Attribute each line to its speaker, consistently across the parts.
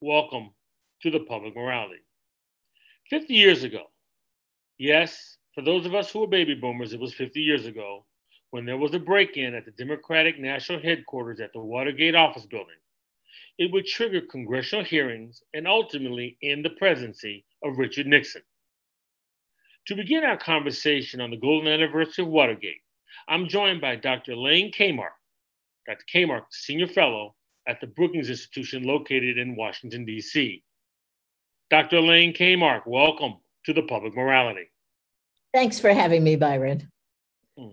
Speaker 1: welcome to the public morality. 50 years ago, yes, for those of us who are baby boomers, it was 50 years ago when there was a break in at the Democratic National Headquarters at the Watergate office building. It would trigger congressional hearings and ultimately end the presidency of Richard Nixon. To begin our conversation on the golden anniversary of Watergate, I'm joined by Dr. Elaine Kamarck, Dr. Kamarck, Senior Fellow at the Brookings Institution located in Washington, D.C. Dr. Elaine Kamarck, welcome to the Public Morality.
Speaker 2: Thanks for having me, Byron.
Speaker 1: Hmm.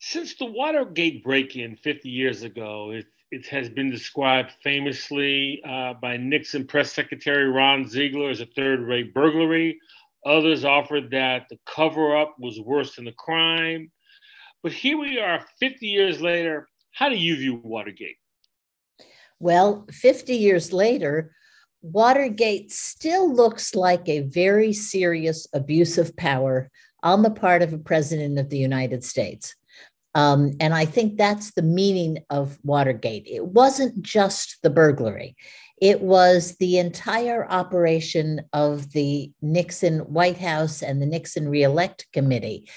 Speaker 1: Since the Watergate break in 50 years ago, it, it has been described famously uh, by Nixon Press Secretary Ron Ziegler as a third rate burglary. Others offered that the cover up was worse than the crime. But here we are 50 years later. How do you view Watergate?
Speaker 2: Well, 50 years later, Watergate still looks like a very serious abuse of power on the part of a president of the United States. Um, and I think that's the meaning of Watergate. It wasn't just the burglary, it was the entire operation of the Nixon White House and the Nixon Reelect Committee.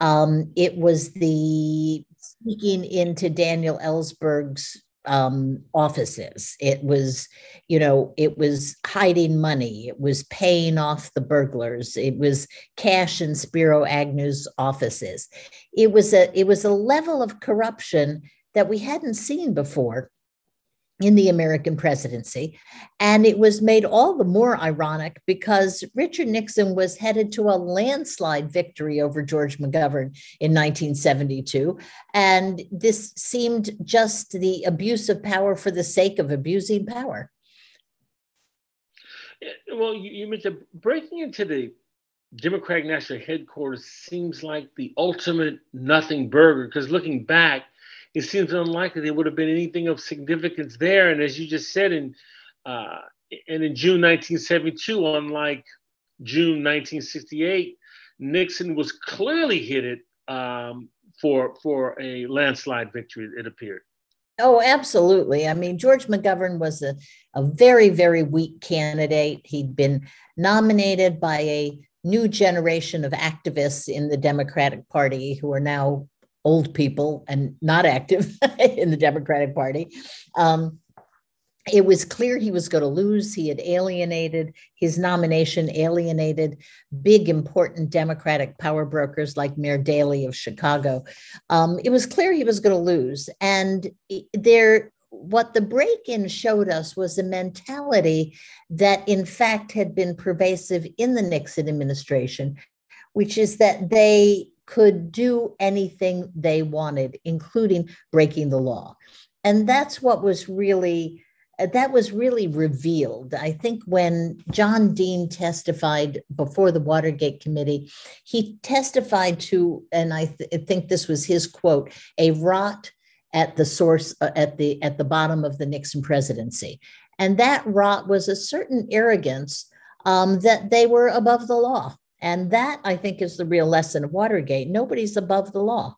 Speaker 2: Um, it was the speaking into Daniel Ellsberg's um, offices. It was, you know, it was hiding money. It was paying off the burglars. It was cash in Spiro Agnew's offices. It was a it was a level of corruption that we hadn't seen before in the American presidency. And it was made all the more ironic because Richard Nixon was headed to a landslide victory over George McGovern in 1972. And this seemed just the abuse of power for the sake of abusing power.
Speaker 1: Well, you mentioned breaking into the Democratic National Headquarters seems like the ultimate nothing burger because looking back, it seems unlikely there would have been anything of significance there. And as you just said, in uh, and in June 1972, unlike June 1968, Nixon was clearly hit um, for for a landslide victory. It appeared.
Speaker 2: Oh, absolutely. I mean, George McGovern was a, a very, very weak candidate. He'd been nominated by a new generation of activists in the Democratic Party who are now old people and not active in the Democratic Party. Um, it was clear he was going to lose. He had alienated his nomination, alienated big, important Democratic power brokers like Mayor Daley of Chicago. Um, it was clear he was going to lose. And there, what the break in showed us was a mentality that, in fact, had been pervasive in the Nixon administration, which is that they could do anything they wanted, including breaking the law. And that's what was really that was really revealed. I think when John Dean testified before the Watergate Committee, he testified to, and I, th- I think this was his quote, a rot at the source uh, at the at the bottom of the Nixon presidency, and that rot was a certain arrogance um, that they were above the law. And that, I think, is the real lesson of Watergate. Nobody's above the law.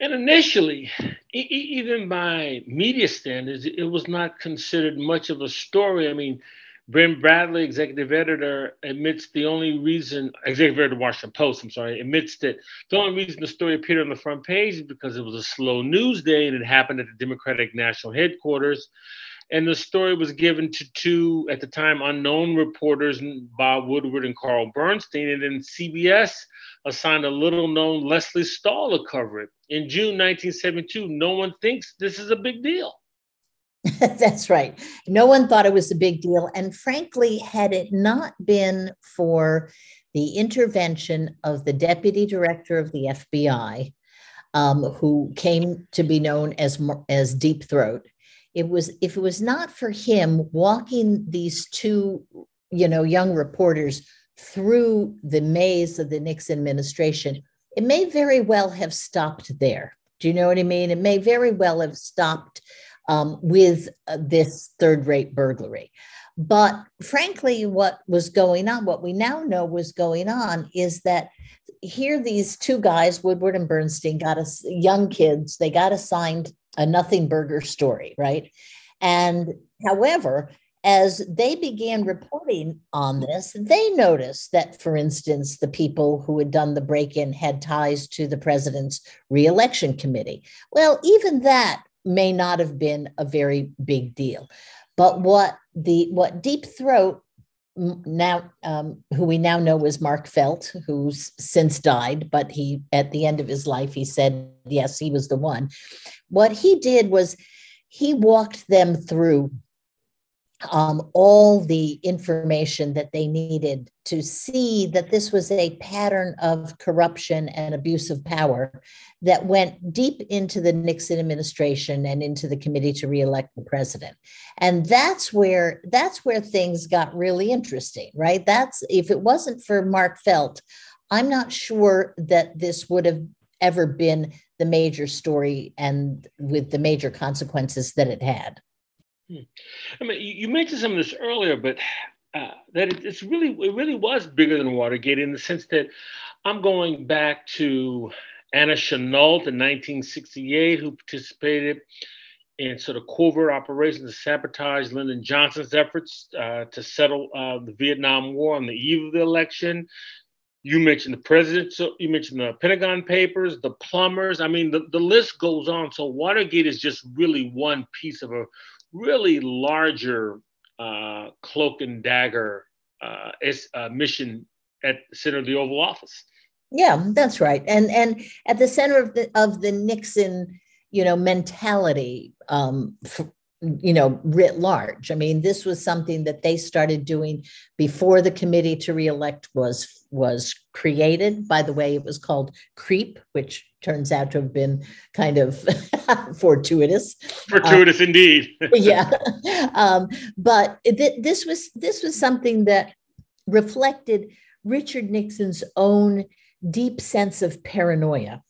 Speaker 1: And initially, e- even by media standards, it was not considered much of a story. I mean, Ben Bradlee, executive editor, admits the only reason, executive editor of Washington Post, I'm sorry, admits that the only reason the story appeared on the front page is because it was a slow news day and it happened at the Democratic National Headquarters and the story was given to two at the time unknown reporters bob woodward and carl bernstein and then cbs assigned a little known Lesley stahl to cover it in june 1972 no one thinks this is a big deal
Speaker 2: That's right. No one thought it was a big deal. And frankly, had it not been for the intervention of the deputy director of the FBI, um, who came to be known as, as Deep Throat, it was if it was not for him walking these two you know young reporters through the maze of the nixon administration it may very well have stopped there. Do you know what i mean? It may very well have stopped um, with uh, this third rate burglary. But frankly what was going on what we now know was going on is that here these two guys woodward and bernstein got us young kids they got assigned a nothing burger story, right? And however, as they began reporting on this, they noticed that, for instance, the people who had done the break in had ties to the president's reelection committee. Well, even that may not have been a very big deal. But what the what Deep Throat now um, who we now know was Mark Felt, who's since died, but he at the end of his life he said yes, he was the one. What he did was he walked them through um, all the information that they needed to see that this was a pattern of corruption and abuse of power that went deep into the Nixon administration and into the committee to reelect the president. And that's where that's where things got really interesting, right? That's if it wasn't for Mark Felt, I'm not sure that this would have ever been the major story and with the major consequences that it had.
Speaker 1: Hmm. I mean, you mentioned some of this earlier, but uh, that it, it's really it really was bigger than Watergate in the sense that I'm going back to Anna Chennault in 1968, who participated in sort of covert operations to sabotage Lyndon Johnson's efforts uh, to settle uh, the Vietnam War on the eve of the election. You mentioned the president, so you mentioned the Pentagon Papers, the plumbers. I mean, the, the list goes on. So Watergate is just really one piece of a really larger uh, cloak and dagger uh, uh, mission at the center of the Oval Office.
Speaker 2: Yeah, that's right. And and at the center of the of the Nixon, you know, mentality, um, you know, writ large. I mean, this was something that they started doing before the committee to reelect was was created. By the way, it was called CREEP, which turns out to have been kind of fortuitous.
Speaker 1: Fortuitous, indeed.
Speaker 2: yeah, um, but th- this was this was something that reflected Richard Nixon's own deep sense of paranoia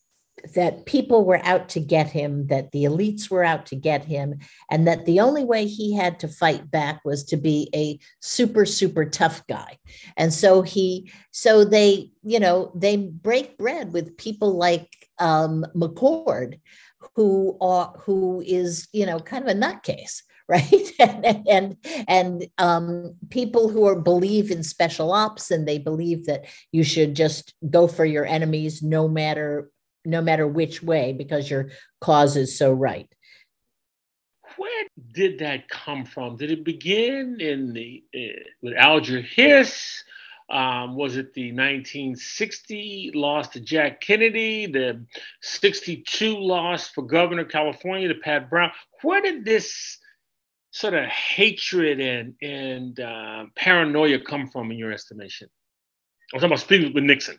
Speaker 2: that people were out to get him, that the elites were out to get him, and that the only way he had to fight back was to be a super, super tough guy. And so he, so they, you know, they break bread with people like um, McCord, who are who is, you know, kind of a nutcase right and and, and um, people who are believe in special ops and they believe that you should just go for your enemies no matter no matter which way, because your cause is so right.
Speaker 1: Where did that come from? Did it begin in the uh, with Alger Hiss? Um, was it the 1960 loss to Jack Kennedy, the 62 loss for Governor of California to Pat Brown? Where did this sort of hatred and and uh, paranoia come from, in your estimation? I'm talking about speaking with Nixon.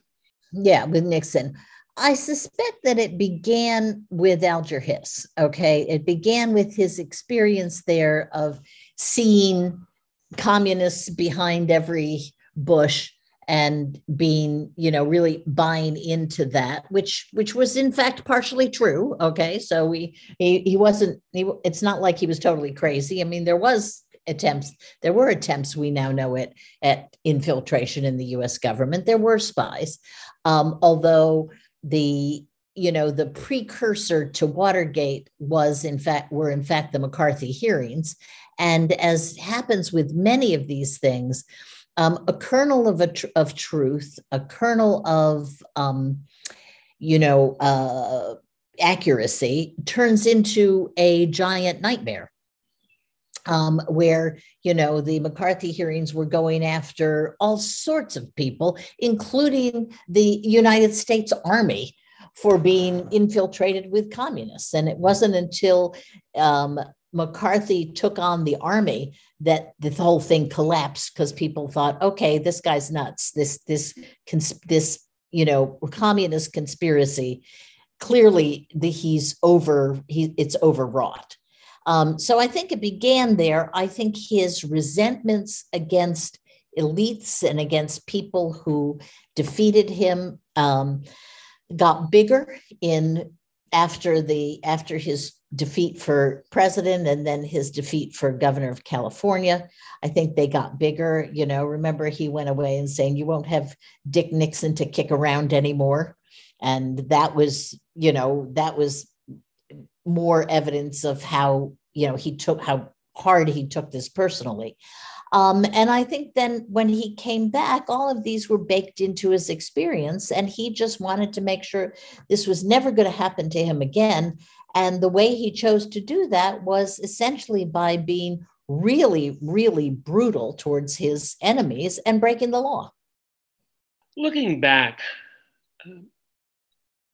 Speaker 2: Yeah, with Nixon. I suspect that it began with Alger Hiss. Okay. It began with his experience there of seeing communists behind every bush and being you know really buying into that which which was in fact partially true okay so we he, he wasn't he, it's not like he was totally crazy i mean there was attempts there were attempts we now know it at infiltration in the us government there were spies um, although the you know the precursor to watergate was in fact were in fact the mccarthy hearings. And as happens with many of these things um, a kernel of a tr- of truth a kernel of um, you know uh, accuracy turns into a giant nightmare um, where you know the McCarthy hearings were going after all sorts of people, including the United States Army for being infiltrated with communists. And it wasn't until um, McCarthy took on the army that the whole thing collapsed because people thought, okay, this guy's nuts. This this cons- this you know communist conspiracy clearly the, he's over he it's overwrought um, so I think it began there. I think his resentments against elites and against people who defeated him um, got bigger in after the after his defeat for president and then his defeat for governor of California. I think they got bigger. You know, remember he went away and saying, You won't have Dick Nixon to kick around anymore. And that was, you know, that was more evidence of how you know he took how hard he took this personally. Um, and I think then when he came back, all of these were baked into his experience, and he just wanted to make sure this was never going to happen to him again. And the way he chose to do that was essentially by being really, really brutal towards his enemies and breaking the law.
Speaker 1: Looking back,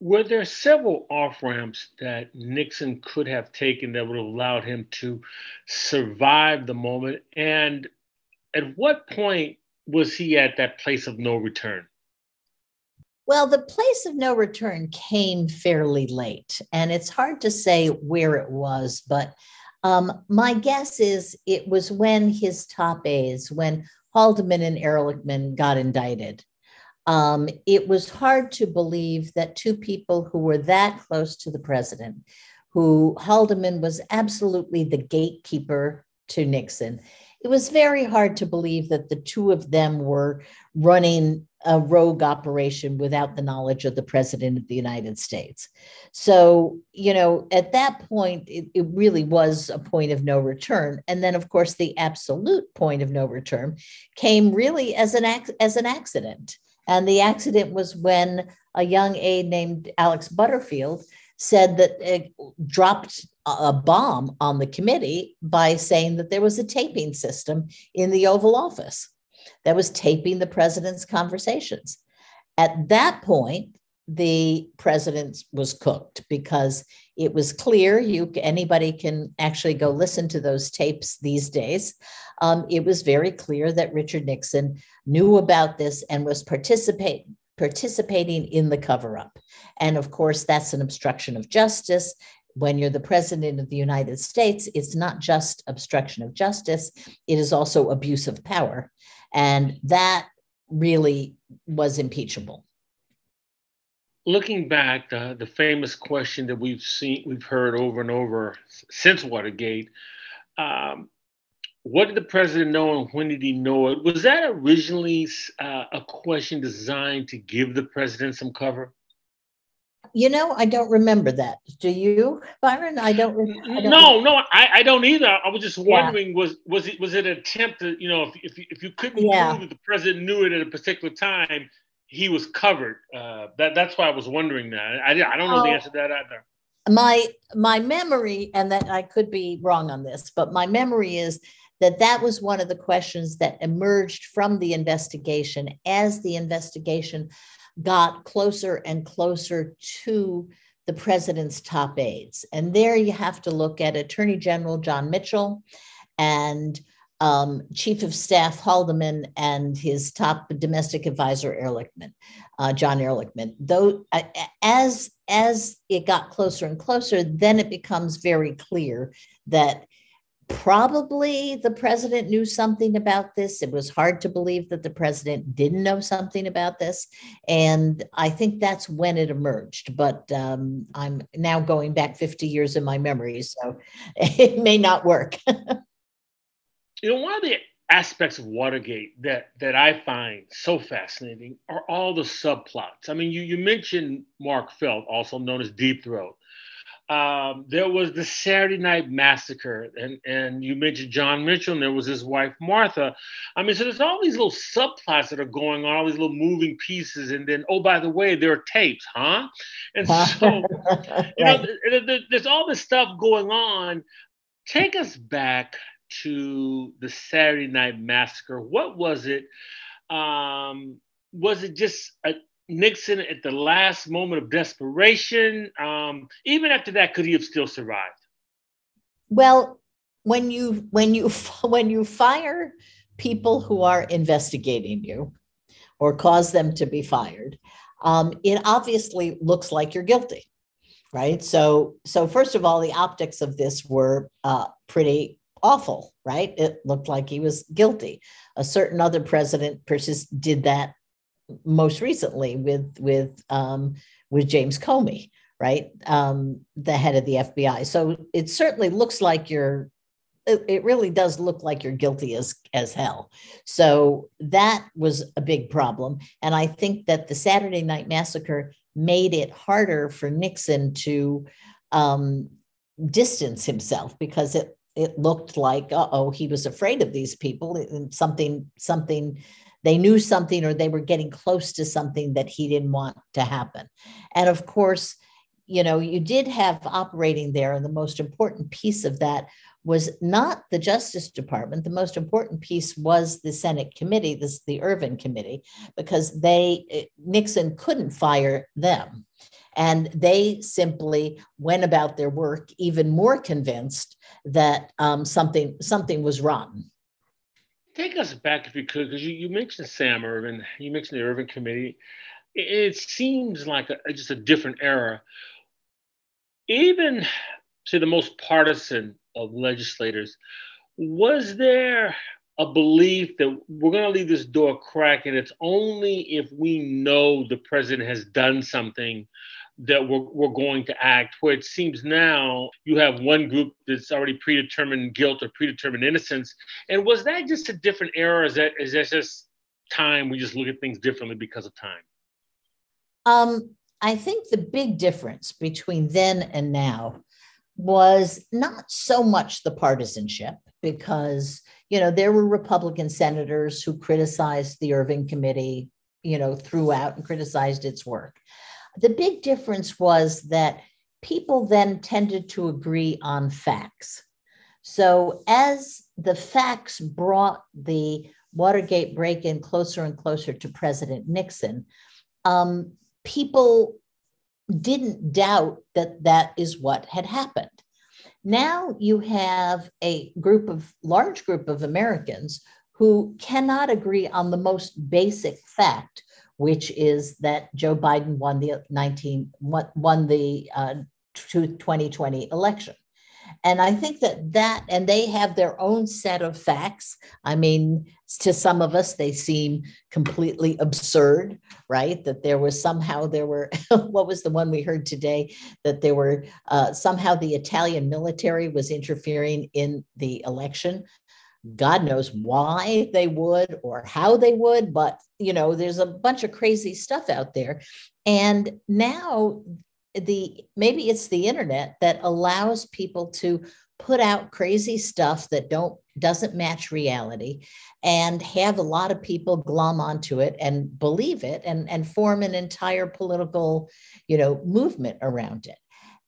Speaker 1: were there several off ramps that Nixon could have taken that would have allowed him to survive the moment? And at what point was he at that place of no return?
Speaker 2: Well, the place of no return came fairly late, and it's hard to say where it was, but um, my guess is it was when his top aides, when Haldeman and Ehrlichman got indicted. Um, it was hard to believe that two people who were that close to the president, who Haldeman was absolutely the gatekeeper to Nixon, it was very hard to believe that the two of them were running a rogue operation without the knowledge of the president of the United States. So, you know, at that point, it, it, really was a point of no return. And then, of course, the absolute point of no return came really as an, as an accident. And the accident was when a young aide named Alex Butterfield said that it dropped a bomb on the committee by saying that there was a taping system in the Oval Office that was taping the president's conversations. At that point, the president was cooked because it was clear you anybody can actually go listen to those tapes these days. Um, it was very clear that richard nixon knew about this and was participate, participating in the cover-up. And of course that's an obstruction of justice. When you're the president of the united states it's not just obstruction of justice it is also abuse of power. And that really was impeachable
Speaker 1: looking back, uh, the famous question that we've seen, we've heard over and over since Watergate, um, what did the president know and when did he know it? Was that originally uh, a question designed to give the president some cover?
Speaker 2: You know, I don't remember that. Do you, Byron? I don't.
Speaker 1: I don't no, no, I, I don't either. I was just wondering yeah. was was it was it an attempt to you know if if, if you couldn't yeah. prove that the president knew it at a particular time, he was covered. Uh, that that's why I was wondering that. I, I don't know the answer to that either.
Speaker 2: My my memory, and that I could be wrong on this, but my memory is that that was one of the questions that emerged from the investigation as the investigation got closer and closer to the president's top aides. And there you have to look at Attorney General John Mitchell and um, Chief of Staff Haldeman and his top domestic advisor Ehrlichman, uh, John Ehrlichman. Though uh, as as it got closer and closer, then it becomes very clear that probably the president knew something about this. It was hard to believe that the president didn't know something about this, and I think that's when it emerged. But um, I'm now going back 50 years in my memory, so it may not work.
Speaker 1: you know, one of the aspects of Watergate that that I find so fascinating are all the subplots. I mean, you you mentioned Mark Felt, also known as Deep Throat. Um, there was the Saturday Night Massacre, and and you mentioned John Mitchell, and there was his wife Martha. I mean, so there's all these little subplots that are going on, all these little moving pieces, and then oh, by the way, there are tapes, huh? And so you know, there's all this stuff going on. Take us back to the Saturday Night Massacre. What was it? Um, was it just a Nixon at the last moment of desperation? Um, even after that, could he have still survived?
Speaker 2: Well, when you when you when you fire people who are investigating you or cause them to be fired, um, it obviously looks like you're guilty, right? So so first of all, the optics of this were uh, pretty awful, right? It looked like he was guilty. A certain other president persist, did that most recently with with um, with James Comey, right? Um, the head of the FBI. So it certainly looks like you're. It really does look like you're guilty as as hell. So that was a big problem, and I think that the Saturday Night Massacre made it harder for Nixon to um, distance himself because it it looked like, oh, he was afraid of these people. And something, something, they knew something or they were getting close to something that he didn't want to happen. And of course, you know, you did have operating there, and the most important piece of that was not the Justice Department. The most important piece was the Senate committee, this the Ervin committee, because they eh, Nixon couldn't fire them. And they simply went about their work even more convinced that um, something something was wrong.
Speaker 1: Take us back if you could, because you, you mentioned Sam Ervin, you mentioned the Ervin Committee. It, it seems like a, just a different era. Even say the most partisan of legislators, was there a belief that we're going to leave this door crack and it's only if we know the president has done something that we're, we're going to act where it seems now you have one group that's already predetermined guilt or predetermined innocence. And was that just a different era? Is that is that just time? We just look at things differently because of time.
Speaker 2: Um, i think the big difference between then and now was not so much the partisanship because you know there were republican senators who criticized the Ervin committee you know throughout and criticized its work the big difference was that people then tended to agree on facts. So as the facts brought the Watergate break in closer and closer to President Nixon, um, people didn't doubt that that is what had happened. Now you have a group of large group of Americans who cannot agree on the most basic fact, which is that Joe Biden won the 19 won the uh, 2020 election. And I think that that, and they have their own set of facts. I mean, to some of us, they seem completely absurd, right? That there was somehow, there were, what was the one we heard today? That there were uh, somehow the Italian military was interfering in the election. God knows why they would or how they would, but you know, there's a bunch of crazy stuff out there. And now the maybe it's the internet that allows people to put out crazy stuff that don't doesn't match reality and have a lot of people glom onto it and believe it and, and form an entire political you know movement around it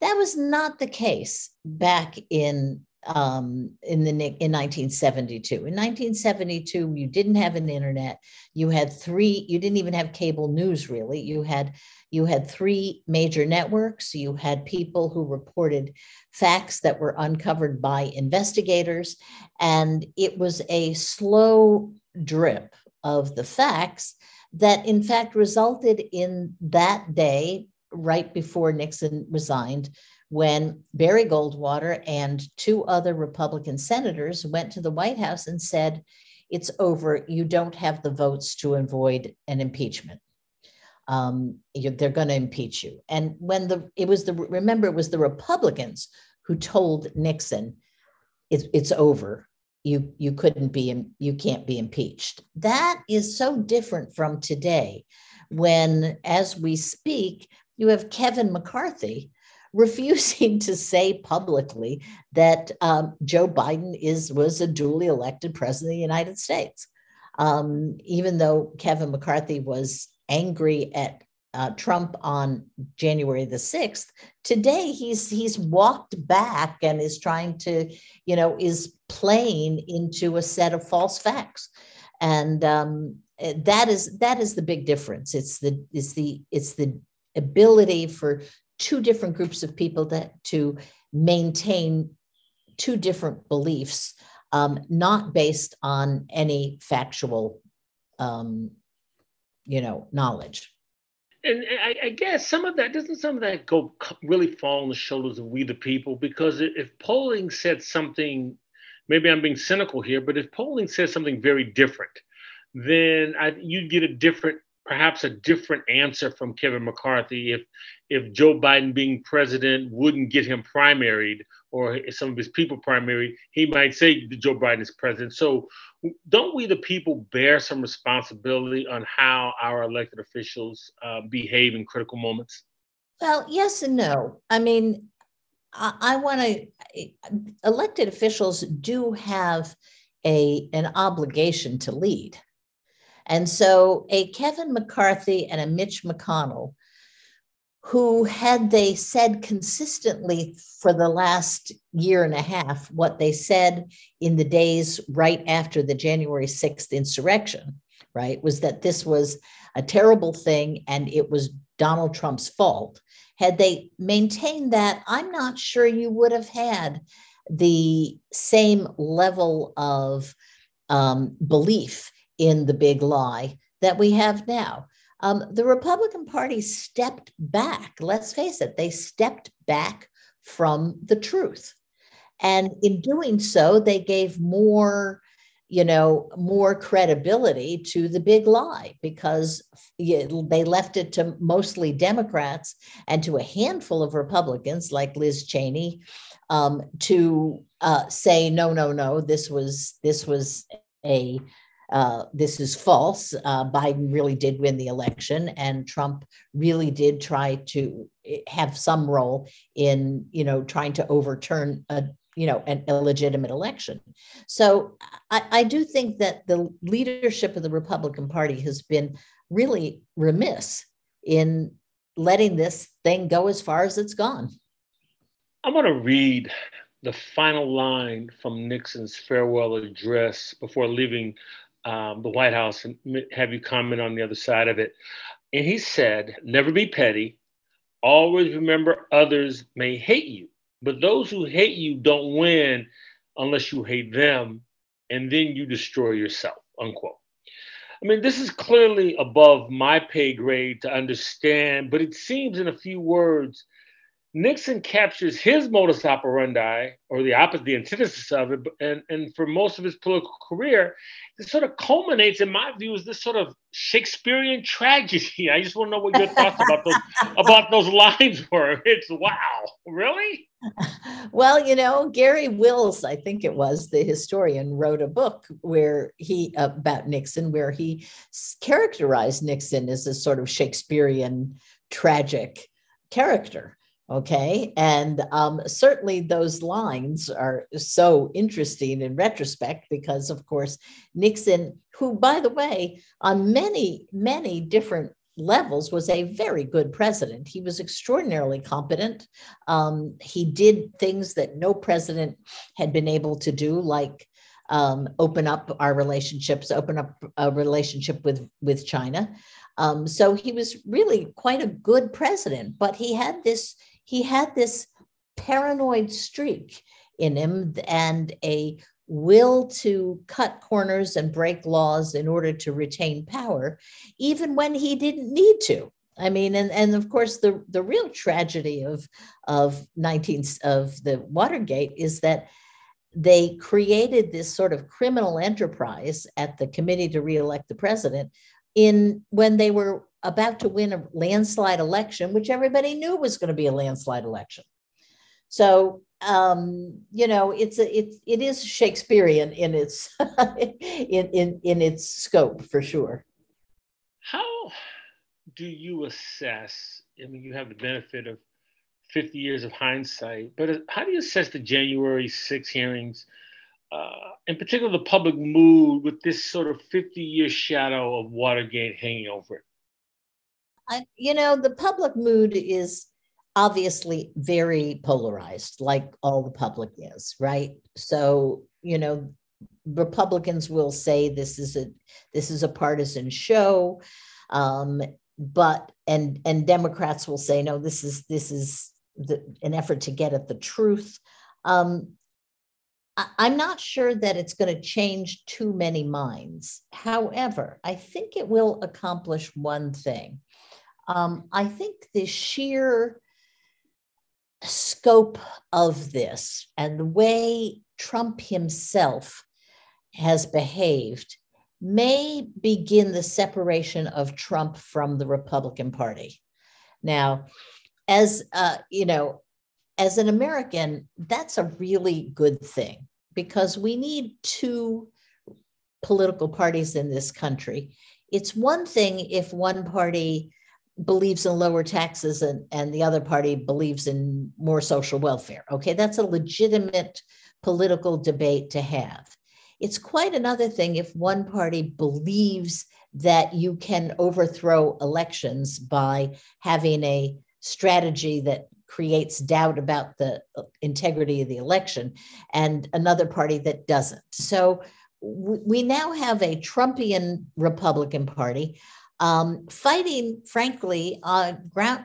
Speaker 2: that was not the case back in um, in the in 1972. In 1972, you didn't have an internet. You had three. You didn't even have cable news. Really, you had you had three major networks. You had people who reported facts that were uncovered by investigators, and it was a slow drip of the facts that, in fact, resulted in that day, right before Nixon resigned, when Barry Goldwater and two other Republican senators went to the White House and said, It's over. You don't have the votes to avoid an impeachment. Um, they're going to impeach you. And when the, it was the, remember, it was the Republicans who told Nixon, it's, it's over. You, you couldn't be, you can't be impeached. That is so different from today when, as we speak, you have Kevin McCarthy refusing to say publicly that um, Joe Biden is was a duly elected president of the United States. Um, even though Kevin McCarthy was angry at uh, Trump on January the sixth, today he's he's walked back and is trying to, you know, is playing into a set of false facts, and um, that is that is the big difference. It's the it's the it's the ability for two different groups of people that to maintain two different beliefs, um, not based on any factual, um, you know, knowledge.
Speaker 1: And I, I, guess some of that doesn't some of that go really fall on the shoulders of we the people because if polling said something, maybe I'm being cynical here, but if polling says something very different, then I, you'd get a different perhaps a different answer from Kevin McCarthy if if Joe Biden being president wouldn't get him primaried or some of his people primaried, he might say Joe Biden is president. So don't we the people bear some responsibility on how our elected officials uh, behave in critical moments?
Speaker 2: Well, yes and no. I mean, I, I want to, elected officials do have a, an obligation to lead. And so a Kevin McCarthy and a Mitch McConnell, who had they said consistently for the last year and a half what they said in the days right after the January 6th insurrection, right, was that this was a terrible thing and it was Donald Trump's fault. Had they maintained that, I'm not sure you would have had the same level of um, belief in the big lie that we have now. Um, the Republican Party stepped back. Let's face it, they stepped back from the truth. And in doing so, they gave more you know, more credibility to the big lie because they left it to mostly Democrats and to a handful of Republicans like Liz Cheney um, to uh, say no, no, no, this was this was a uh, this is false. Uh, Biden really did win the election, and Trump really did try to eh, have some role in, you know, trying to overturn a you know, an illegitimate election. So I, I do think that the leadership of the Republican Party has been really remiss in letting this thing go as far as it's gone.
Speaker 1: I'm going to read the final line from Nixon's farewell address before leaving um, the White House and have you comment on the other side of it. And he said, Never be petty. Always remember others may hate you, but those who hate you don't win unless you hate them, and then you destroy yourself. Unquote. I mean, this is clearly above my pay grade to understand, but it seems in a few words Nixon captures his modus operandi, or the opposite, the antithesis of it, and, and for most of his political career, this sort of culminates, in my view, as this sort of Shakespearean tragedy. I just want to know what your thoughts about those about those lines were. It's wow, really?
Speaker 2: Well, you know, Garry Wills, I think it was the historian, wrote a book where he about Nixon, where he characterized Nixon as a sort of Shakespearean tragic character Okay. And um, certainly those lines are so interesting in retrospect because, of course, Nixon, who, by the way, on many, many different levels was a very good president. He was extraordinarily competent. Um, he did things that no president had been able to do, like um, open up our relationships, open up a relationship with, with China. Um, so he was really quite a good president, but he had this he had this paranoid streak in him and a will to cut corners and break laws in order to retain power, even when he didn't need to. I mean, and, and of course, the, the real tragedy of, of 19 of the Watergate is that they created this sort of criminal enterprise at the committee to reelect the president in when they were about to win a landslide election, which everybody knew was going to be a landslide election. So um, you know, it's a it's it is Shakespearean in its in in in its scope for sure.
Speaker 1: How do you assess? I mean, you have the benefit of 50 years of hindsight, but how do you assess the January 6 hearings, uh, in particular the public mood with this sort of 50 year shadow of Watergate hanging over it?
Speaker 2: I, you know, the public mood is obviously very polarized, like all the public is, right? So, you know, Republicans will say this is a this is a partisan show, um, but and and Democrats will say no, this is this is the, an effort to get at the truth. Um, I'm not sure that it's going to change too many minds. However, I think it will accomplish one thing. Um, I think the sheer scope of this and the way Trump himself has behaved may begin the separation of Trump from the Republican Party. Now, as uh, you know, as an American, that's a really good thing because we need two political parties in this country. It's one thing if one party believes in lower taxes and, and the other party believes in more social welfare. Okay, that's a legitimate political debate to have. It's quite another thing if one party believes that you can overthrow elections by having a strategy that creates doubt about the integrity of the election and another party that doesn't. So we now have a Trumpian Republican Party um, fighting, frankly, uh, ground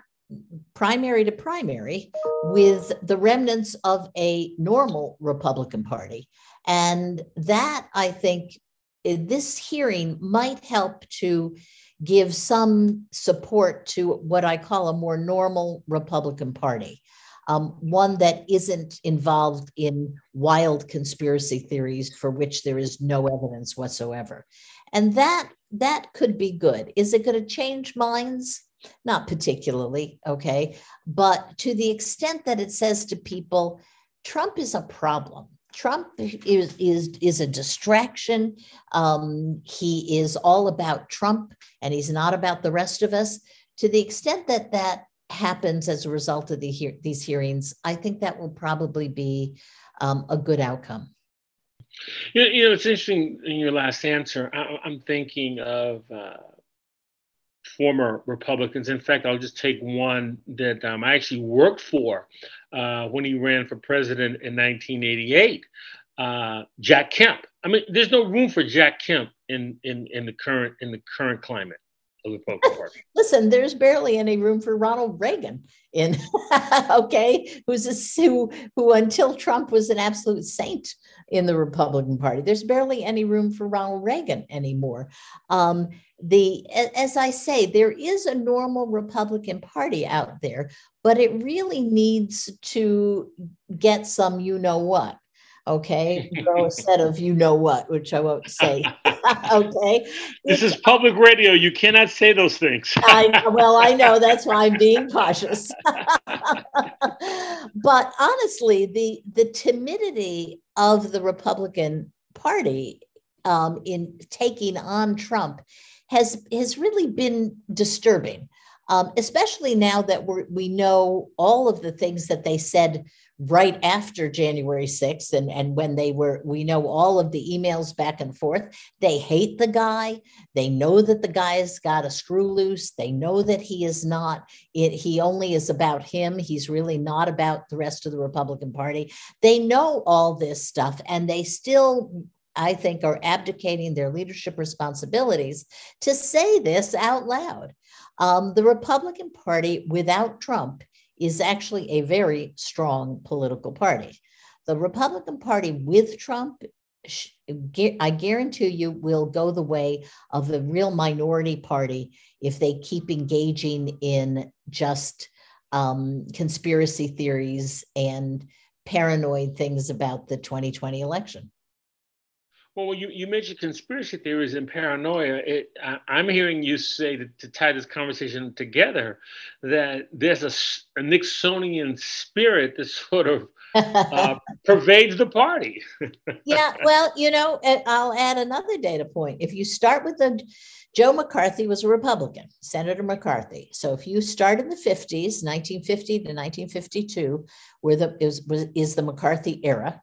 Speaker 2: primary to primary with the remnants of a normal Republican Party. And that, I think, this hearing might help to give some support to what I call a more normal Republican Party. Um, one that isn't involved in wild conspiracy theories for which there is no evidence whatsoever. And that that could be good. Is it going to change minds? Not particularly, okay. But to the extent that it says to people, Trump is a problem. Trump is is is a distraction. Um, he is all about Trump, and he's not about the rest of us. To the extent that that happens as a result of the he- these hearings, I think that will probably be um, a good outcome.
Speaker 1: You know, you know, it's interesting in your last answer. I, am thinking of uh, former Republicans. In fact, I'll just take one that um, I actually worked for uh, when he ran for president in 1988. Uh, Jack Kemp. I mean, there's no room for Jack Kemp in in in the current in the current climate
Speaker 2: Listen, there's barely any room for Ronald Reagan in okay, who's a who who until Trump was an absolute saint in the Republican Party. There's barely any room for Ronald Reagan anymore. Um, the as I say, there is a normal Republican Party out there, but it really needs to get some you know what okay? A set of you know what which i won't say okay?
Speaker 1: This is public radio you cannot say those things.
Speaker 2: I, well i know that's why i'm being cautious. But honestly the the timidity of the republican party um, in taking on trump has has really been disturbing um, especially now that we we know all of the things that they said right after January 6th and, and when they were, we know all of the emails back and forth. They hate the guy. They know that the guy has got a screw loose. They know that he is not, it, he only is about him. He's really not about the rest of the Republican Party. They know all this stuff and they still I think, are abdicating their leadership responsibilities to say this out loud. Um, the Republican Party without Trump is actually a very strong political party. The Republican Party with Trump, I guarantee you, will go the way of the real minority party if they keep engaging in just um, conspiracy theories and paranoid things about the 2020 election.
Speaker 1: Well, you, you mentioned conspiracy theories and paranoia. It, I, am hearing you say to, to, tie this conversation together that there's a, a Nixonian spirit that sort of uh, pervades the party.
Speaker 2: yeah, well, you know, I'll add another data point. If you start with the Joe McCarthy was a Republican, Senator McCarthy. So if you start in the 50s, 1950 to 1952, where the is, is the McCarthy era,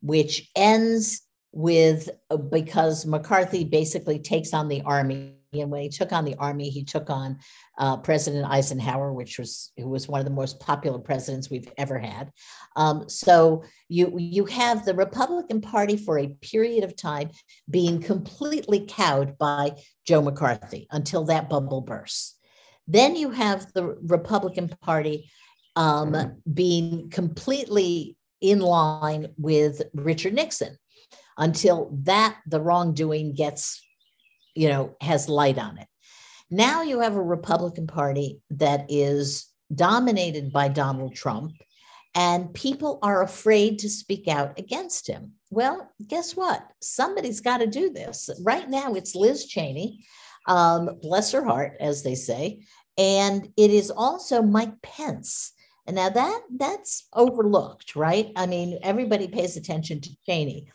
Speaker 2: which ends with uh, because McCarthy basically takes on the army. And when he took on the army, he took on uh, President Eisenhower, which was who was one of the most popular presidents we've ever had. Um, so you you have the Republican Party for a period of time being completely cowed by Joe McCarthy until that bubble bursts. Then you have the Republican Party um, being completely in line with Richard Nixon until that the wrongdoing gets you know has light on it. Now you have a republican party that is dominated by donald trump and people are afraid to speak out against him. Well guess what? Somebody's got to do this. Right now it's liz cheney um, bless her heart as they say and it is also mike pence. And now that that's overlooked, right? I mean, everybody pays attention to Cheney,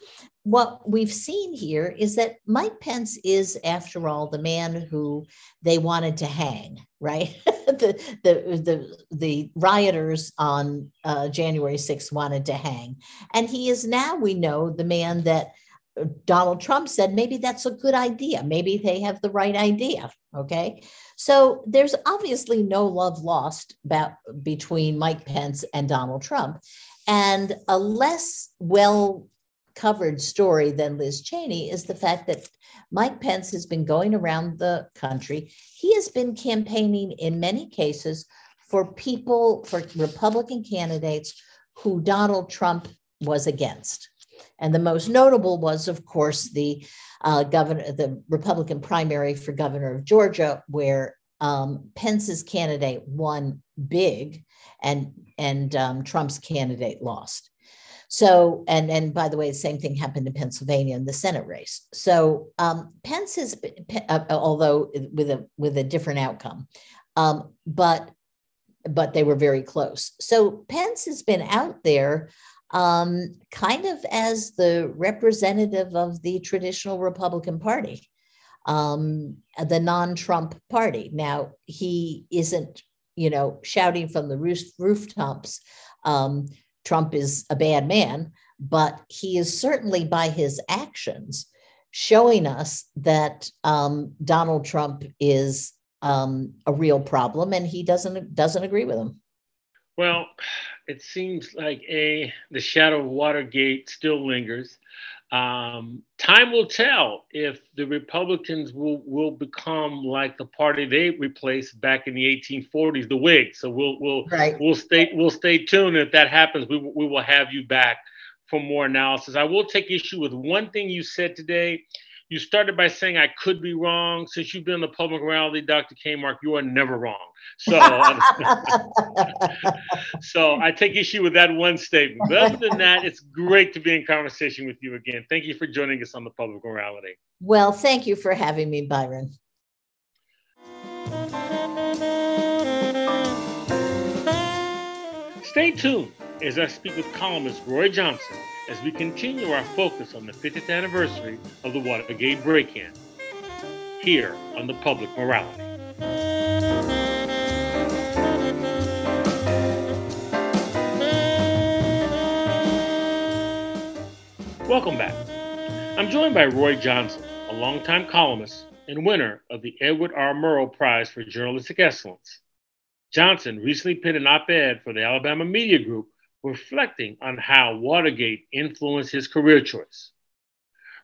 Speaker 2: what we've seen here is that Mike Pence is, after all, the man who they wanted to hang, right? the, the, the, the rioters on uh, January 6th wanted to hang. And he is now, we know, the man that uh, Donald Trump said maybe that's a good idea. Maybe they have the right idea. Okay. So there's obviously no love lost about, between Mike Pence and Donald Trump. And a less well covered story than Liz Cheney is the fact that Mike Pence has been going around the country. He has been campaigning in many cases for people, for Republican candidates who Donald Trump was against. And the most notable was, of course, the uh, governor, the Republican primary for governor of Georgia, where um, Pence's candidate won big, and and um, Trump's candidate lost. So, and and by the way, the same thing happened in Pennsylvania in the Senate race. So, um, Pence has, been, uh, although with a with a different outcome, um, but but they were very close. So Pence has been out there, um, kind of as the representative of the traditional Republican Party, um, the non-Trump Party. Now he isn't, you know, shouting from the roof, rooftops. Um, Trump is a bad man, but he is certainly by his actions showing us that um, Donald Trump is um, a real problem, and he doesn't doesn't agree with him.
Speaker 1: Well, it seems like a the shadow of Watergate still lingers. Um, time will tell if the Republicans will, will become like the party they replaced back in the 1840s, the Whigs. So we'll we'll right. we'll stay we'll stay tuned. If that happens, we we will have you back for more analysis. I will take issue with one thing you said today you started by saying I could be wrong. Since you've been in the public reality, Dr. Kamarck, you are never wrong. So, so I take issue with that one statement. But other than that, it's great to be in conversation with you again. Thank you for joining us on the public morality.
Speaker 2: Well, thank you for having me, Byron.
Speaker 1: Stay tuned as I speak with columnist Roy Johnson as we continue our focus on the 50th anniversary of the Watergate break in here on the Public Morality. Welcome back. I'm joined by Roy Johnson, a longtime columnist and winner of the Edward R. Murrow Prize for Journalistic Excellence. Johnson recently penned an op ed for the Alabama Media Group reflecting on how Watergate influenced his career choice.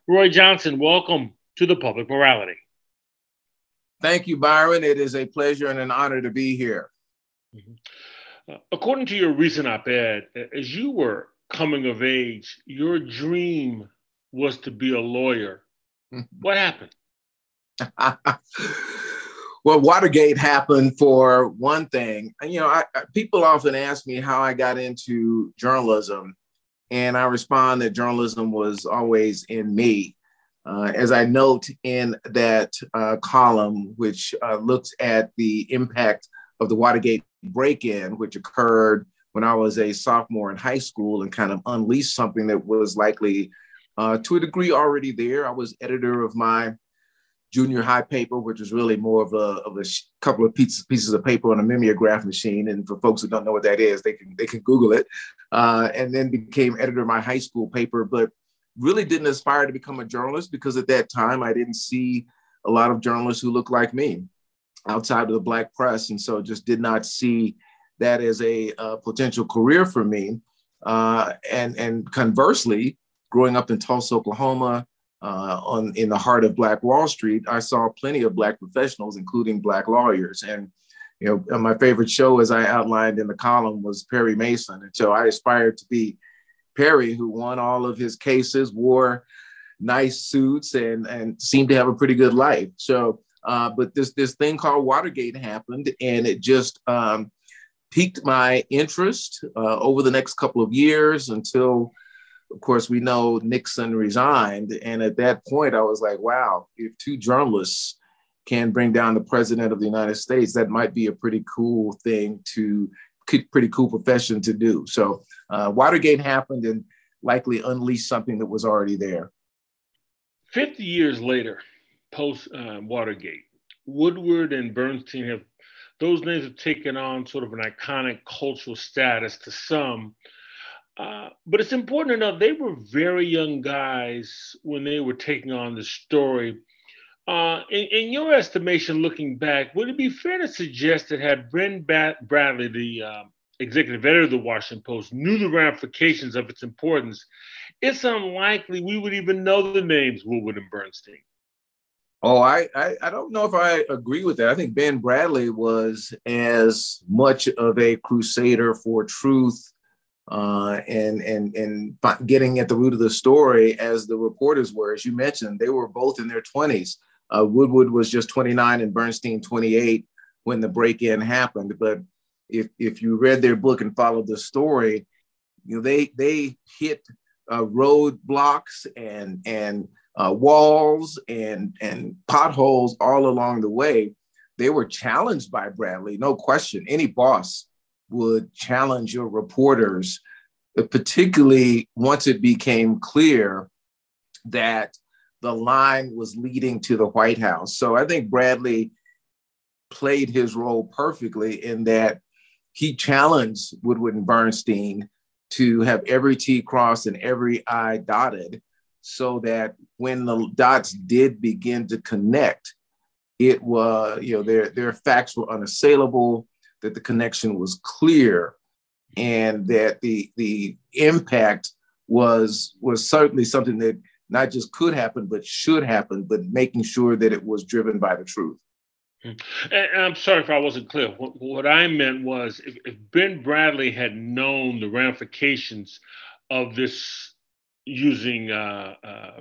Speaker 1: Roy Johnson, welcome to the Public Morality.
Speaker 3: Thank you, Byron. It is a pleasure and an honor to be here.
Speaker 1: Mm-hmm. Uh, according to your recent op ed, as you were coming of age, your dream was to be a lawyer. what happened?
Speaker 3: well, Watergate happened for one thing. You know, I, people often ask me how I got into journalism, and I respond that journalism was always in me. Uh, as I note in that uh, column, which uh, looks at the impact of the Watergate break in, which occurred when I was a sophomore in high school and kind of unleashed something that was likely uh, to a degree already there. I was editor of my junior high paper, which was really more of a, of a couple of pieces, pieces of paper on a mimeograph machine. And for folks who don't know what that is, they can, they can Google it. Uh, and then became editor of my high school paper, but really didn't aspire to become a journalist because at that time I didn't see a lot of journalists who looked like me outside of the black press. And so just did not see that as a, a potential career for me. Uh, and, and conversely, growing up in Tulsa, Oklahoma, uh, on in the heart of Black Wall Street, I saw plenty of Black professionals, including Black lawyers. And you know, my favorite show, as I outlined in the column, was Perry Mason. And so I aspired to be Perry, who won all of his cases, wore nice suits, and and seemed to have a pretty good life. So, uh, but this this thing called Watergate happened, and it just um, piqued my interest uh, over the next couple of years until of course, we know Nixon resigned. And at that point, I was like, wow, if two journalists can bring down the president of the United States, that might be a pretty cool thing to, pretty cool profession to do. So uh, Watergate happened and likely unleashed something that was already there.
Speaker 1: 50 years later, post uh, Watergate, Woodward and Bernstein have those names have taken on sort of an iconic cultural status to some. Uh, but it's important to know they were very young guys when they were taking on the story. Uh, in, in, your estimation, looking back, would it be fair to suggest that had Ben Bradlee, the uh, executive editor of the Washington Post, knew the ramifications of its importance, it's unlikely we would even know the names Woodward and Bernstein.
Speaker 3: Oh, I, I, I don't know if I agree with that. I think Ben Bradlee was as much of a crusader for truth uh, and and and getting at the root of the story as the reporters were. As you mentioned, they were both in their twenties. Uh, Woodward was just 29 and Bernstein 28 when the break-in happened. But if if you read their book and followed the story, you know they they hit uh, roadblocks and and uh, walls and and potholes all along the way. They were challenged by Bradlee, no question. Any boss would challenge your reporters, uh, particularly once it became clear that the line was leading to the White House. So I think Bradlee played his role perfectly in that he challenged Woodward and Bernstein to have every T crossed and every I dotted so that when the dots did begin to connect, it was, you know, their, their facts were unassailable, that the connection was clear, and that the, the impact was, was certainly something that not just could happen, but should happen, but making sure that it was driven by the truth.
Speaker 1: And I'm sorry if I wasn't clear. What, I meant was if, if, Ben Bradlee had known the ramifications of this using uh, uh,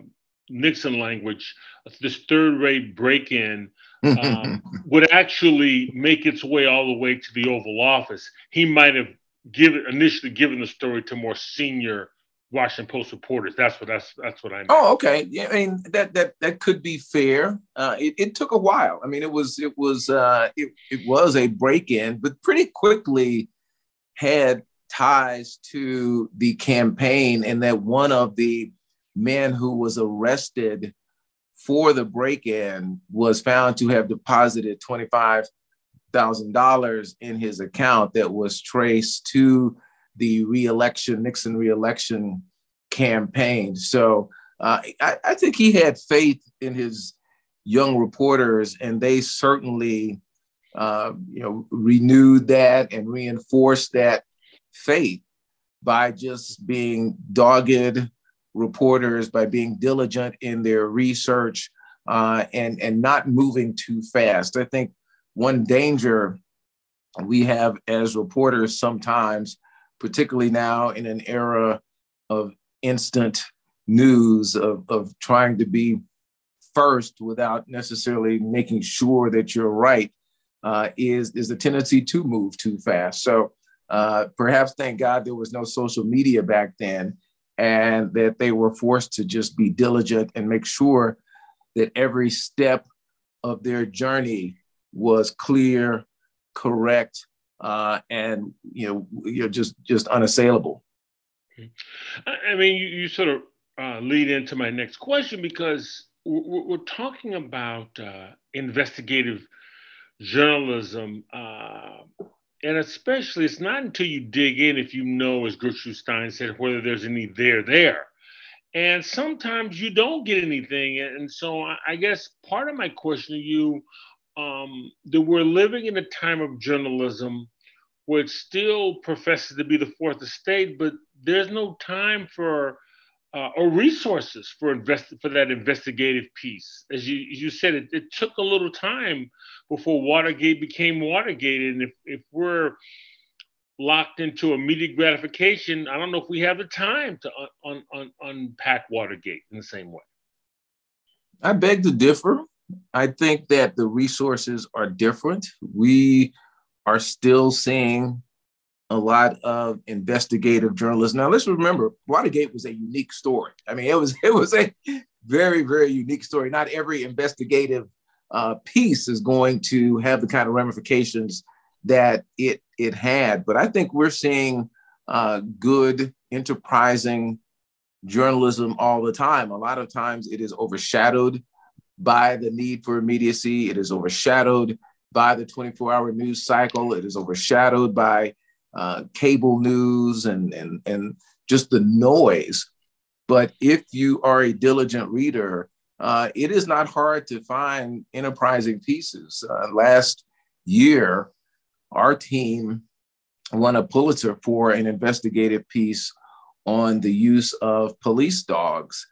Speaker 1: Nixon language, this third rate break in um, would actually make its way all the way to the Oval Office, he might have given initially given the story to more senior Washington Post reporters. That's what that's that's what I mean.
Speaker 3: Oh, okay. Yeah, I mean that that that could be fair. Uh, it, it took a while. I mean, it was it was uh, it, it was a break in, but pretty quickly had ties to the campaign, and that one of the men who was arrested for the break in was found to have deposited twenty five thousand dollars in his account that was traced to the reelection, Nixon reelection campaign. So uh, I, I, think he had faith in his young reporters, and they certainly, uh, you know, renewed that and reinforced that faith by just being dogged reporters, by being diligent in their research, uh, and and not moving too fast. I think one danger we have as reporters sometimes particularly now in an era of instant news, of, of trying to be first without necessarily making sure that you're right, uh, is, is the tendency to move too fast. So uh, perhaps thank God there was no social media back then and that they were forced to just be diligent and make sure that every step of their journey was clear, correct, uh, and you know you're just just unassailable.
Speaker 1: I mean, you, you sort of uh, lead into my next question because we're, we're talking about uh, investigative journalism, uh, and especially it's not until you dig in if you know, as Gertrude Stein said, whether there's any there there. And sometimes you don't get anything. And so I guess part of my question to you um, that we're living in a time of journalism where it still professes to be the fourth estate, but there's no time for uh, or resources for invest for that investigative piece. As you as you said, it, it took a little time before Watergate became Watergate, and if if we're locked into immediate gratification, I don't know if we have the time to un, un, un, unpack Watergate in the same way.
Speaker 3: I beg to differ. I think that the resources are different. We are still seeing a lot of investigative journalists. Now let's remember, Watergate was a unique story. I mean, it was it was a very very unique story. Not every investigative uh, piece is going to have the kind of ramifications that it it had. But I think we're seeing uh, good, enterprising journalism all the time. A lot of times it is overshadowed by the need for immediacy. It is overshadowed by the 24 hour news cycle. It is overshadowed by uh, cable news and, and, and just the noise. But if you are a diligent reader, uh, it is not hard to find enterprising pieces. Uh, last year, our team won a Pulitzer for an investigative piece on the use of police dogs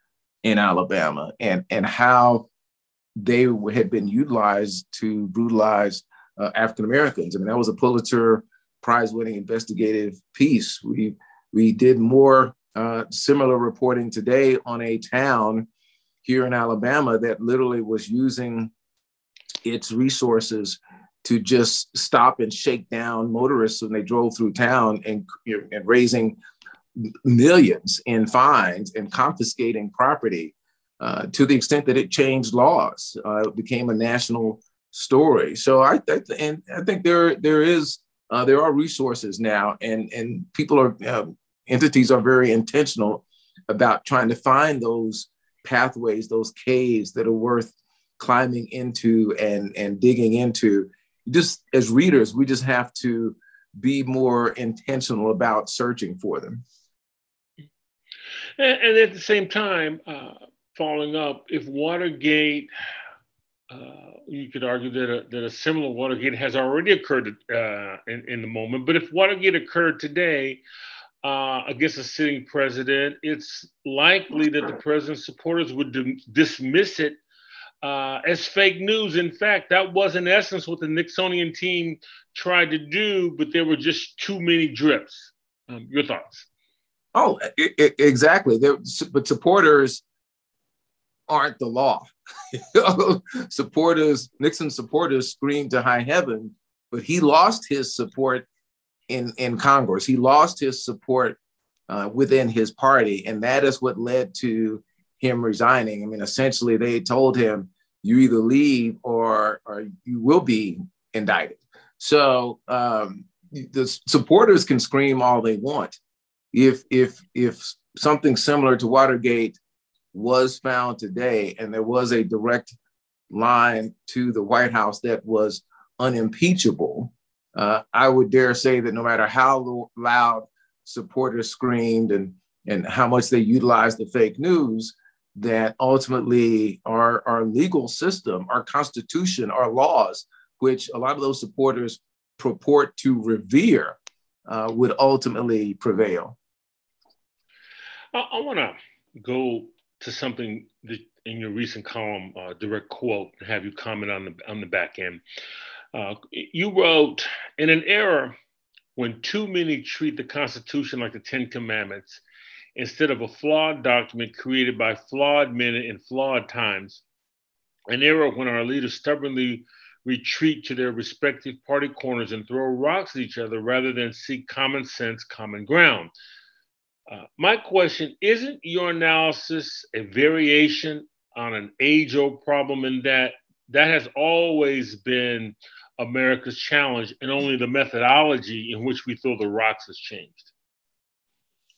Speaker 3: in Alabama and, and how they had been utilized to brutalize uh, African Americans. I mean, that was a Pulitzer Prize winning investigative piece. We, we did more uh, similar reporting today on a town here in Alabama that literally was using its resources to just stop and shake down motorists when they drove through town and, and raising millions in fines and confiscating property uh, to the extent that it changed laws. Uh, it became a national story. So I, I and I think there there is uh, there are resources now, and and people are uh, entities are very intentional about trying to find those pathways, those caves that are worth climbing into and and digging into. Just as readers, we just have to be more intentional about searching for them.
Speaker 1: And, and at the same time, uh, following up, if Watergate, uh, you could argue that a, that a similar Watergate has already occurred uh, in, in the moment, but if Watergate occurred today uh, against a sitting president, it's likely that the president's supporters would dismiss it uh, as fake news. In fact, that was in essence what the Nixonian team tried to do, but there were just too many drips. Um, your thoughts?
Speaker 3: Oh, exactly. There, but supporters aren't the law. supporters, Nixon supporters screamed to high heaven, but he lost his support in, in Congress. He lost his support uh, within his party, and that is what led to him resigning. I mean, essentially, they told him, "You either leave or or you will be indicted." So um, the supporters can scream all they want, if if if something similar to Watergate was found today and there was a direct line to the White House that was unimpeachable, uh, I would dare say that no matter how loud supporters screamed and and how much they utilized the fake news, that ultimately our, our legal system, our constitution, our laws, which a lot of those supporters purport to revere, uh, would ultimately prevail.
Speaker 1: I, I want to go to something that in your recent column, uh, direct quote, have you comment on the on the back end. Uh, you wrote, in an era when too many treat the Constitution like the Ten Commandments, instead of a flawed document created by flawed men in flawed times, an era when our leaders stubbornly retreat to their respective party corners and throw rocks at each other rather than seek common sense, common ground. Uh, my question isn't your analysis a variation on an age old problem in that that has always been America's challenge, and only the methodology in which we throw the rocks has changed?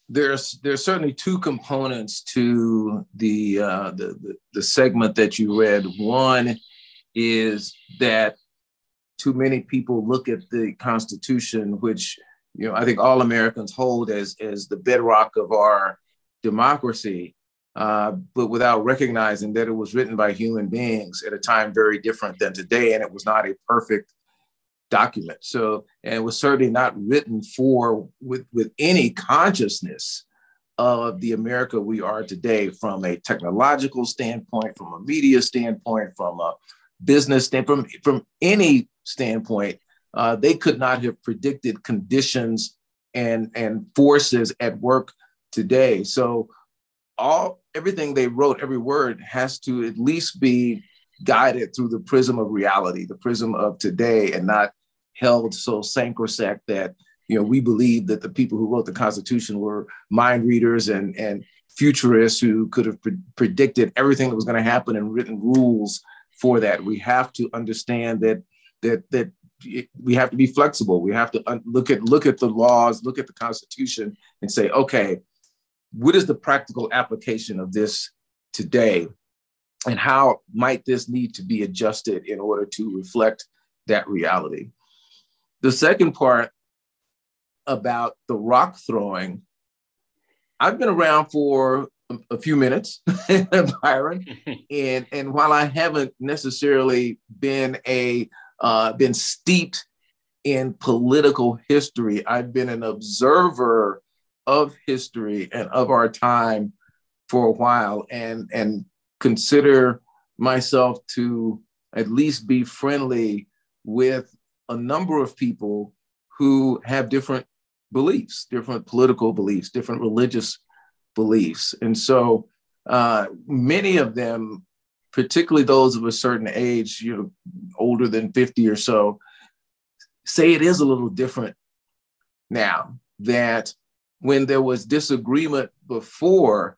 Speaker 3: There's there's certainly two components to the, uh, the, the the segment that you read. One is that too many people look at the Constitution, which you know, I think all Americans hold as, as the bedrock of our democracy, uh, but without recognizing that it was written by human beings at a time very different than today, and it was not a perfect document. So, and it was certainly not written for with, with any consciousness of the America we are today from a technological standpoint, from a media standpoint, from a business standpoint, from, from any standpoint uh, they could not have predicted conditions and, and forces at work today. So all everything they wrote, every word has to at least be guided through the prism of reality, the prism of today, and not held so sacrosanct that you know we believe that the people who wrote the Constitution were mind readers and and futurists who could have pre- predicted everything that was going to happen and written rules for that. We have to understand that that that we have to be flexible. We have to uh, look at look at the laws, look at the Constitution, and say, okay, what is the practical application of this today? And how might this need to be adjusted in order to reflect that reality? The second part about the rock throwing, I've been around for a few minutes, Byron, and and while I haven't necessarily been a uh, been steeped in political history, I've been an observer of history and of our time for a while, and and consider myself to at least be friendly with a number of people who have different beliefs, different political beliefs, different religious beliefs. And so uh, many of them, particularly those of a certain age, you know, older than 50 or so, say it is a little different now that when there was disagreement before,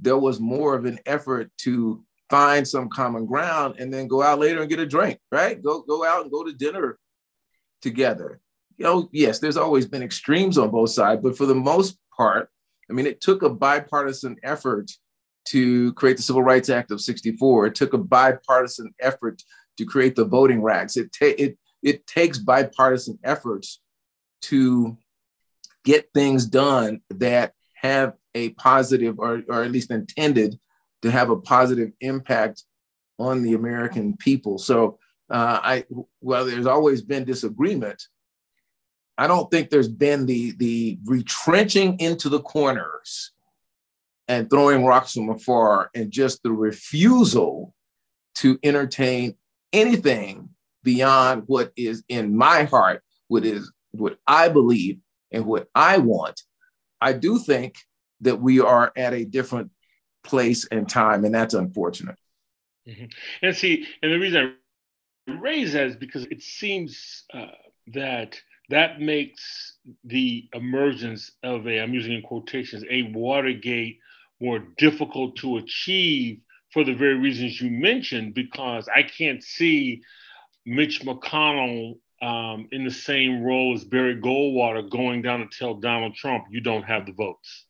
Speaker 3: there was more of an effort to find some common ground and then go out later and get a drink, right? Go go out and go to dinner together. You know, yes, there's always been extremes on both sides, but for the most part, I mean, it took a bipartisan effort to create the Civil Rights Act of 64. It took a bipartisan effort to create the voting rights. It, ta- it, it takes bipartisan efforts to get things done that have a positive or, or at least intended to have a positive impact on the American people. So uh, I, well, there's always been disagreement, I don't think there's been the the retrenching into the corners and throwing rocks from afar and just the refusal to entertain anything beyond what is in my heart, what is what I believe and what I want. I do think that we are at a different place and time, and that's unfortunate.
Speaker 1: Mm-hmm. And see, and the reason I raise that is because it seems uh, that that makes the emergence of a, I'm using in quotations, a Watergate more difficult to achieve for the very reasons you mentioned, because I can't see Mitch McConnell um, in the same role as Barry Goldwater going down to tell Donald Trump, you don't have the votes.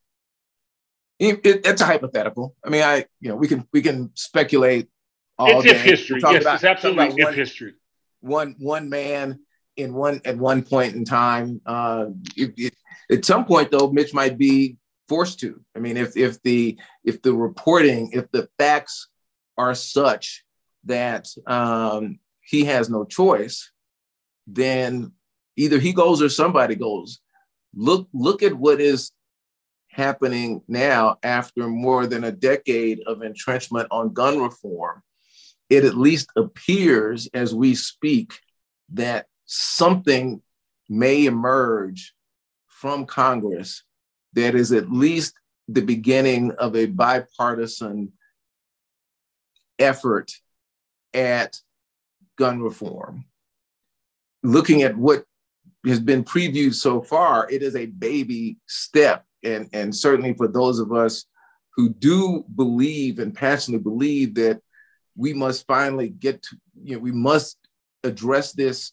Speaker 3: It, it, it's a hypothetical. I mean, I you know we can we can speculate.
Speaker 1: All it's day. if history. Yes, about, it's absolutely if
Speaker 3: one,
Speaker 1: history.
Speaker 3: One one man in one at one point in time. Uh, it, it, at some point, though, Mitch might be forced to. I mean, if if the if the reporting, if the facts are such that um, he has no choice, then either he goes or somebody goes. Look look at what is happening now after more than a decade of entrenchment on gun reform. It at least appears as we speak that something may emerge from Congress that is at least the beginning of a bipartisan effort at gun reform. Looking at what has been previewed so far, it is a baby step. And, and certainly for those of us who do believe and passionately believe that we must finally get to, you know, we must address this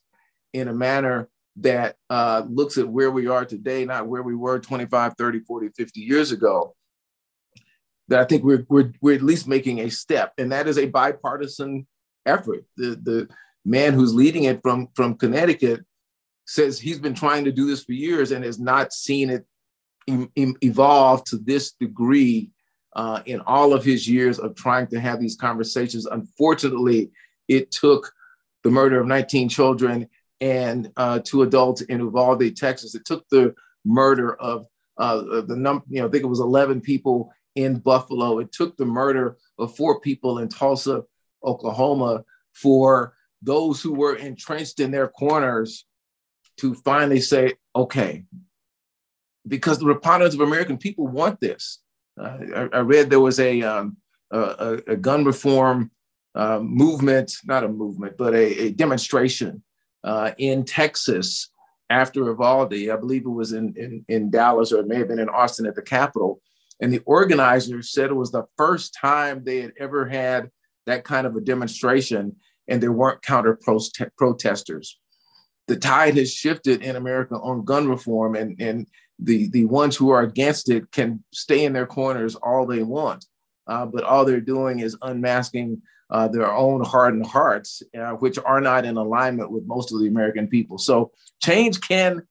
Speaker 3: in a manner that uh, looks at where we are today, not where we were 25, 30, 40, 50 years ago, that I think we're, we're, we're at least making a step. And that is a bipartisan effort. The, the man who's leading it from, from Connecticut says he's been trying to do this for years and has not seen it evolve to this degree uh, in all of his years of trying to have these conversations. Unfortunately, it took the murder of 19 children and uh, two adults in Uvalde, Texas. It took the murder of uh, the number, you know, I think it was 11 people in Buffalo. It took the murder of four people in Tulsa, Oklahoma, for those who were entrenched in their corners to finally say, okay, because the preponderance of American people want this. Uh, I, I, read there was a, um, a, a, gun reform uh, movement, not a movement, but a, a demonstration uh, in Texas after Uvalde. I believe it was in, in, in Dallas or it may have been in Austin at the Capitol. And the organizers said it was the first time they had ever had that kind of a demonstration and there weren't counter protesters. The tide has shifted in America on gun reform, and, and the the ones who are against it can stay in their corners all they want, uh, but all they're doing is unmasking uh, their own hardened hearts, uh, which are not in alignment with most of the American people. So change can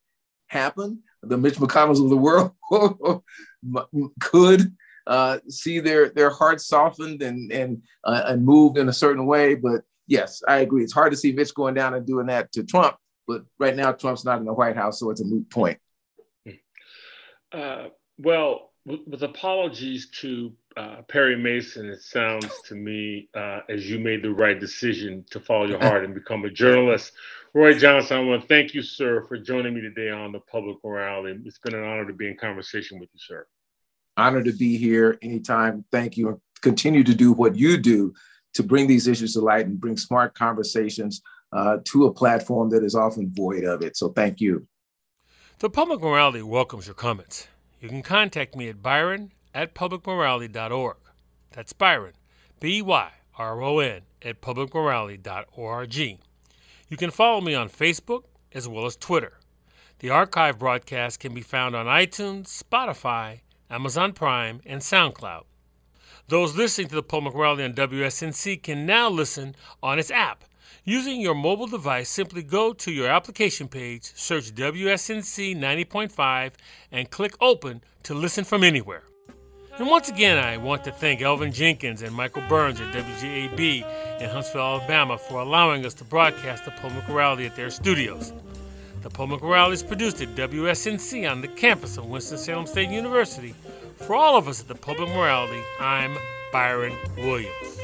Speaker 3: happen. The Mitch McConnells of the world could uh, see their their hearts softened and and uh, and moved in a certain way. But yes, I agree. It's hard to see Mitch going down and doing that to Trump. But right now, Trump's not in the White House, so it's a moot point.
Speaker 1: Uh, well, with, with, apologies to uh, Perry Mason, it sounds to me uh, as you made the right decision to follow your heart and become a journalist. Roy Johnson, I want to thank you, sir, for joining me today on the Public Morality. It's been an honor to be in conversation with you, sir.
Speaker 3: Honored to be here anytime. Thank you. And continue to do what you do to bring these issues to light and bring smart conversations uh, to a platform that is often void of it. So thank you.
Speaker 1: The Public Morality welcomes your comments. You can contact me at byron at publicmorality.org. That's Byron, B Y R O N, at publicmorality.org. You can follow me on Facebook as well as Twitter. The archive broadcast can be found on iTunes, Spotify, Amazon Prime, and SoundCloud. Those listening to the Public Morality on WSNC can now listen on its app. Using your mobile device, simply go to your application page, search WSNC 90.5, and click Open to listen from anywhere. And once again, I want to thank Elvin Jenkins and Michael Burns at WGAB in Huntsville, Alabama, for allowing us to broadcast the Public Morality at their studios. The Public Morality is produced at WSNC on the campus of Winston-Salem State University. For all of us at the Public Morality, I'm Byron Williams.